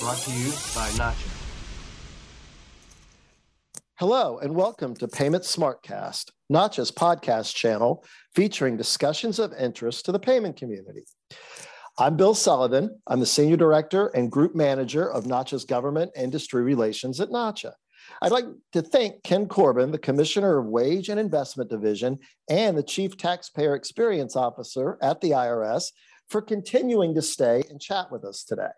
brought to you by NACHA. Hello, and welcome to Payment Smartcast, NACHA's podcast channel featuring discussions of interest to the payment community. I'm Bill Sullivan. I'm the Senior Director and Group Manager of NACHA's Government Industry Relations at NACHA. I'd like to thank Ken Corbin, the Commissioner of Wage and Investment Division and the Chief Taxpayer Experience Officer at the IRS, for continuing to stay and chat with us today.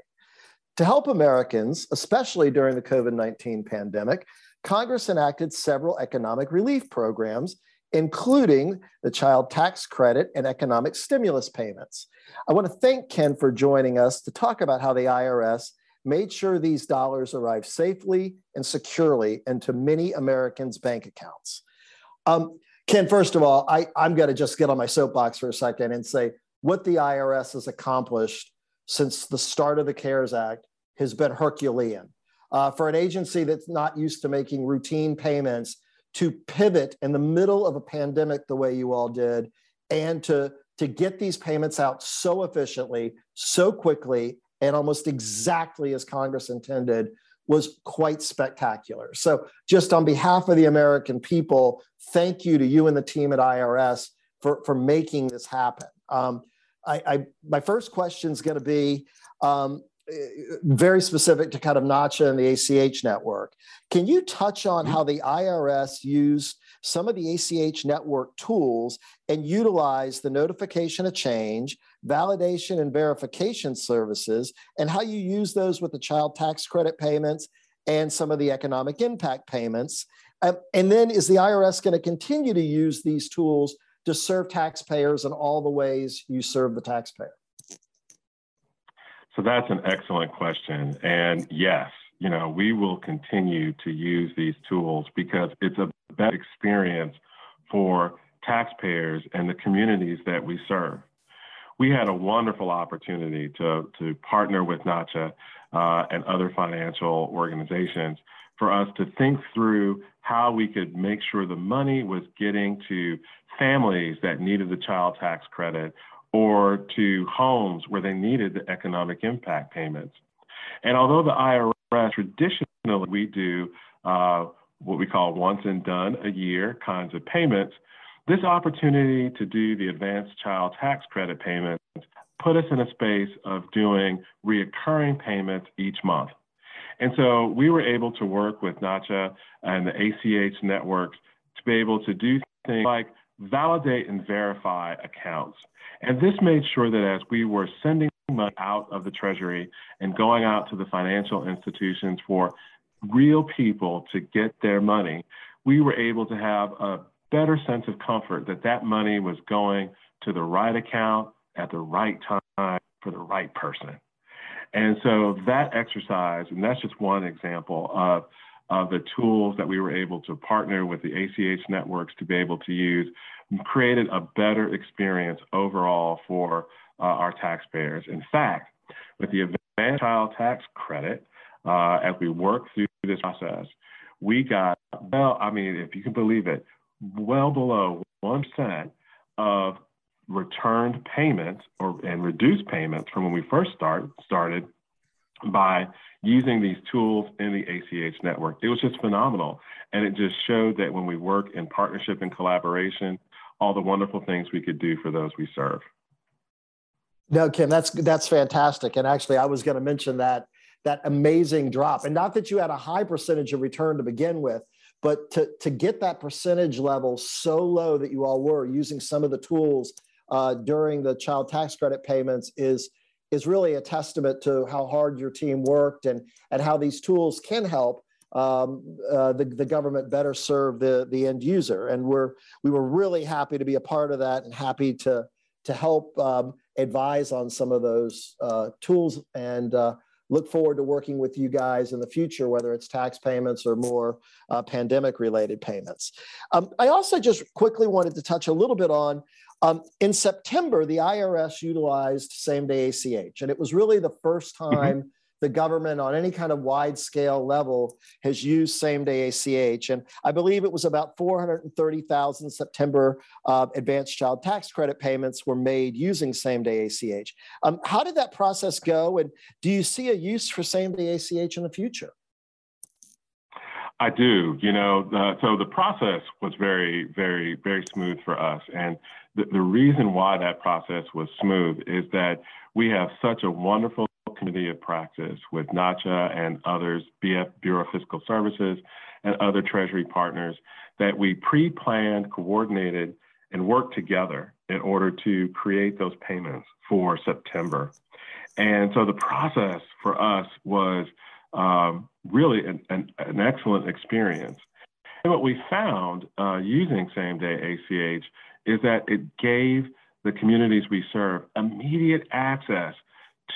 To help Americans, especially during the COVID 19 pandemic, Congress enacted several economic relief programs, including the child tax credit and economic stimulus payments. I want to thank Ken for joining us to talk about how the IRS made sure these dollars arrived safely and securely into many Americans' bank accounts. Um, Ken, first of all, I, I'm going to just get on my soapbox for a second and say what the IRS has accomplished since the start of the CARES Act has been Herculean. Uh, for an agency that's not used to making routine payments to pivot in the middle of a pandemic the way you all did and to, to get these payments out so efficiently, so quickly, and almost exactly as Congress intended was quite spectacular. So, just on behalf of the American people, thank you to you and the team at IRS for, for making this happen. Um, I, I, my first question is going to be um, very specific to kind of NACHA and the ACH network. Can you touch on how the IRS used some of the ACH network tools and utilize the notification of change, validation and verification services, and how you use those with the child tax credit payments and some of the economic impact payments? Um, and then is the IRS going to continue to use these tools to serve taxpayers in all the ways you serve the taxpayer? So that's an excellent question. And yes, you know, we will continue to use these tools because it's a better experience for taxpayers and the communities that we serve. We had a wonderful opportunity to, to partner with NACHA uh, and other financial organizations for us to think through how we could make sure the money was getting to families that needed the child tax credit or to homes where they needed the economic impact payments. And although the IRS traditionally we do uh, what we call once and done a year kinds of payments, this opportunity to do the advanced child tax credit payments put us in a space of doing reoccurring payments each month. And so we were able to work with NACHA and the ACH networks to be able to do things like validate and verify accounts. And this made sure that as we were sending money out of the Treasury and going out to the financial institutions for real people to get their money, we were able to have a better sense of comfort that that money was going to the right account at the right time for the right person. And so that exercise, and that's just one example of, of the tools that we were able to partner with the ACH networks to be able to use, created a better experience overall for uh, our taxpayers. In fact, with the advanced child tax credit, uh, as we work through this process, we got, well, I mean, if you can believe it, well below 1% of returned payments or and reduced payments from when we first start started by using these tools in the ACH network. It was just phenomenal. And it just showed that when we work in partnership and collaboration, all the wonderful things we could do for those we serve. No, Ken, that's that's fantastic. And actually, I was going to mention that that amazing drop. And not that you had a high percentage of return to begin with, but to, to get that percentage level so low that you all were using some of the tools uh, during the child tax credit payments is is really a testament to how hard your team worked and and how these tools can help um, uh, the, the government better serve the the end user. And we're we were really happy to be a part of that and happy to to help um, advise on some of those uh, tools and uh, look forward to working with you guys in the future, whether it's tax payments or more uh, pandemic related payments. Um, I also just quickly wanted to touch a little bit on um, in September, the IRS utilized same day ACH, and it was really the first mm-hmm. time mm-hmm. The government on any kind of wide scale level has used same day ACH. And I believe it was about 430,000 September uh, advanced child tax credit payments were made using same day ACH. Um, how did that process go? And do you see a use for same day ACH in the future? I do. You know, uh, so the process was very, very, very smooth for us. And the, the reason why that process was smooth is that we have such a wonderful community of practice with NACHA and others, BF Bureau of Fiscal Services, and other Treasury partners that we pre planned, coordinated, and worked together in order to create those payments for September. And so the process for us was um, really an, an, an, excellent experience. And what we found uh, using same day ACH is that it gave the communities we serve immediate access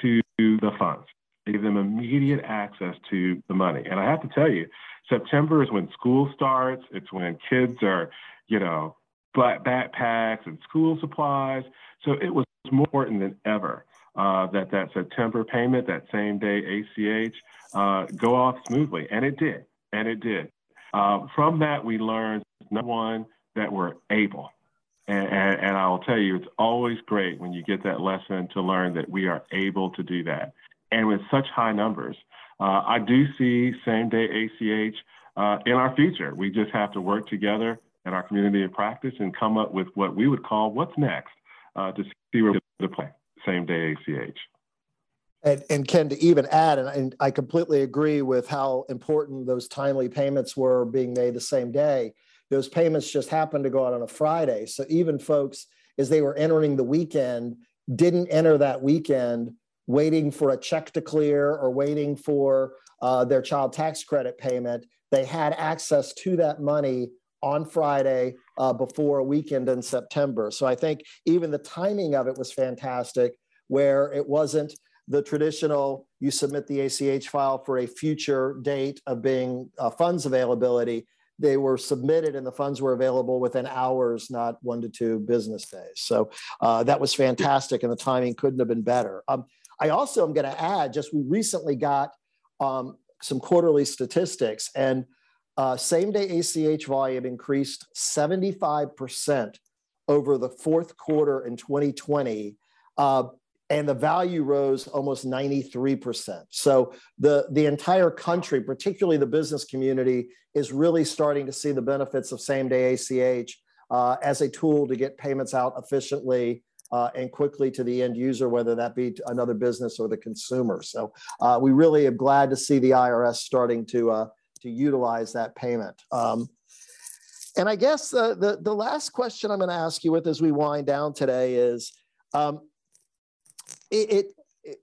to the funds. Gave them immediate access to the money. And I have to tell you, September is when school starts. It's when kids are, you know, backpacks and school supplies. So it was more important than ever uh, that that September payment, that same day ACH, uh, go off smoothly, and it did, and it did. Uh, from that, we learned number one that we're able, and, and, and I will tell you, it's always great when you get that lesson to learn that we are able to do that, and with such high numbers. Uh, I do see same day ACH uh, in our future. We just have to work together in our community of practice and come up with what we would call what's next uh, to see where we play same day ACH. And, and Ken, to even add, and, and I completely agree with how important those timely payments were being made the same day. Those payments just happened to go out on a Friday. So even folks, as they were entering the weekend, didn't enter that weekend waiting for a check to clear or waiting for uh, their child tax credit payment. They had access to that money on Friday uh, before a weekend in September. So I think even the timing of it was fantastic, where it wasn't the traditional you submit the ACH file for a future date of being uh, funds availability. They were submitted and the funds were available within hours, not one to two business days. So uh, that was fantastic, and the timing couldn't have been better. Um, I also am going to add just we recently got um, some quarterly statistics, and uh, same day ACH volume increased 75% over the fourth quarter in 2020. Uh, and the value rose almost 93%. So the, the entire country, particularly the business community, is really starting to see the benefits of same day ACH uh, as a tool to get payments out efficiently uh, and quickly to the end user, whether that be another business or the consumer. So uh, we really are glad to see the IRS starting to, uh, to utilize that payment. Um, and I guess the, the last question I'm going to ask you with as we wind down today is, um, it, it, it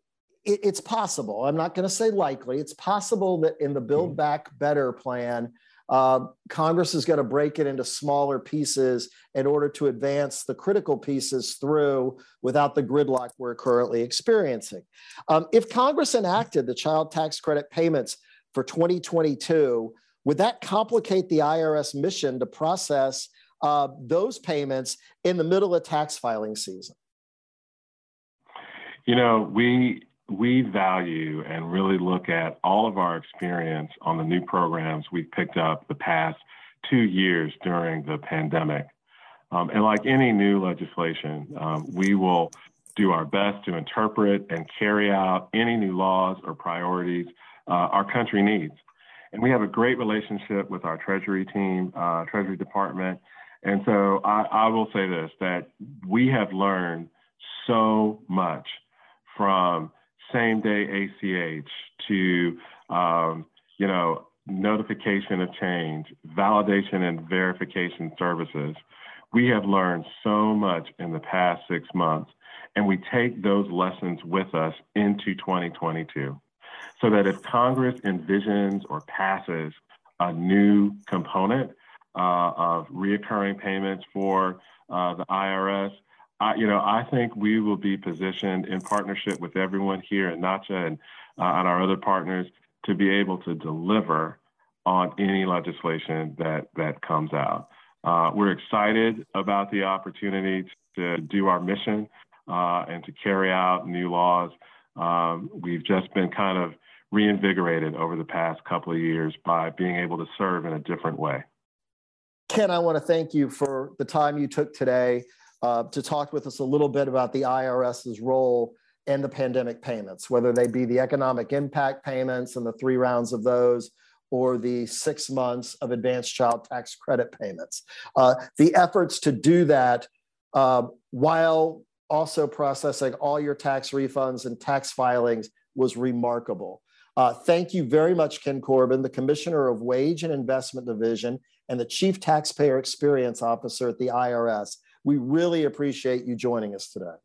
it's possible. I'm not going to say likely. It's possible that in the Build mm-hmm. Back Better plan, uh, Congress is going to break it into smaller pieces in order to advance the critical pieces through without the gridlock we're currently experiencing. Um, if Congress enacted the child tax credit payments for 2022, would that complicate the IRS mission to process uh, those payments in the middle of tax filing season? You know, we we value and really look at all of our experience on the new programs we've picked up the past two years during the pandemic. Um, and like any new legislation, um, we will do our best to interpret and carry out any new laws or priorities uh, our country needs. And we have a great relationship with our Treasury team, uh, Treasury Department. And so I, I will say this that we have learned so much from same day ACH to, um, you know, notification of change, validation and verification services. We have learned so much in the past six months, and we take those lessons with us into 2022. So that if Congress envisions or passes a new component uh, of reoccurring payments for uh, the IRS, I, you know, I think we will be positioned in partnership with everyone here at NACHA and, uh, and our other partners to be able to deliver on any legislation that that comes out. Uh, we're excited about the opportunity to do our mission uh, and to carry out new laws. Um, we've just been kind of reinvigorated over the past couple of years by being able to serve in a different way. Ken, I want to thank you for the time you took today uh, to talk with us a little bit about the IRS's role and the pandemic payments, whether they be the economic impact payments and the three rounds of those, or the six months of advanced child tax credit payments. Uh, the efforts to do that uh, while also processing all your tax refunds and tax filings was remarkable. Uh, thank you very much, Ken Corbin, the Commissioner of Wage and Investment Division and the Chief Taxpayer Experience Officer at the IRS. We really appreciate you joining us today.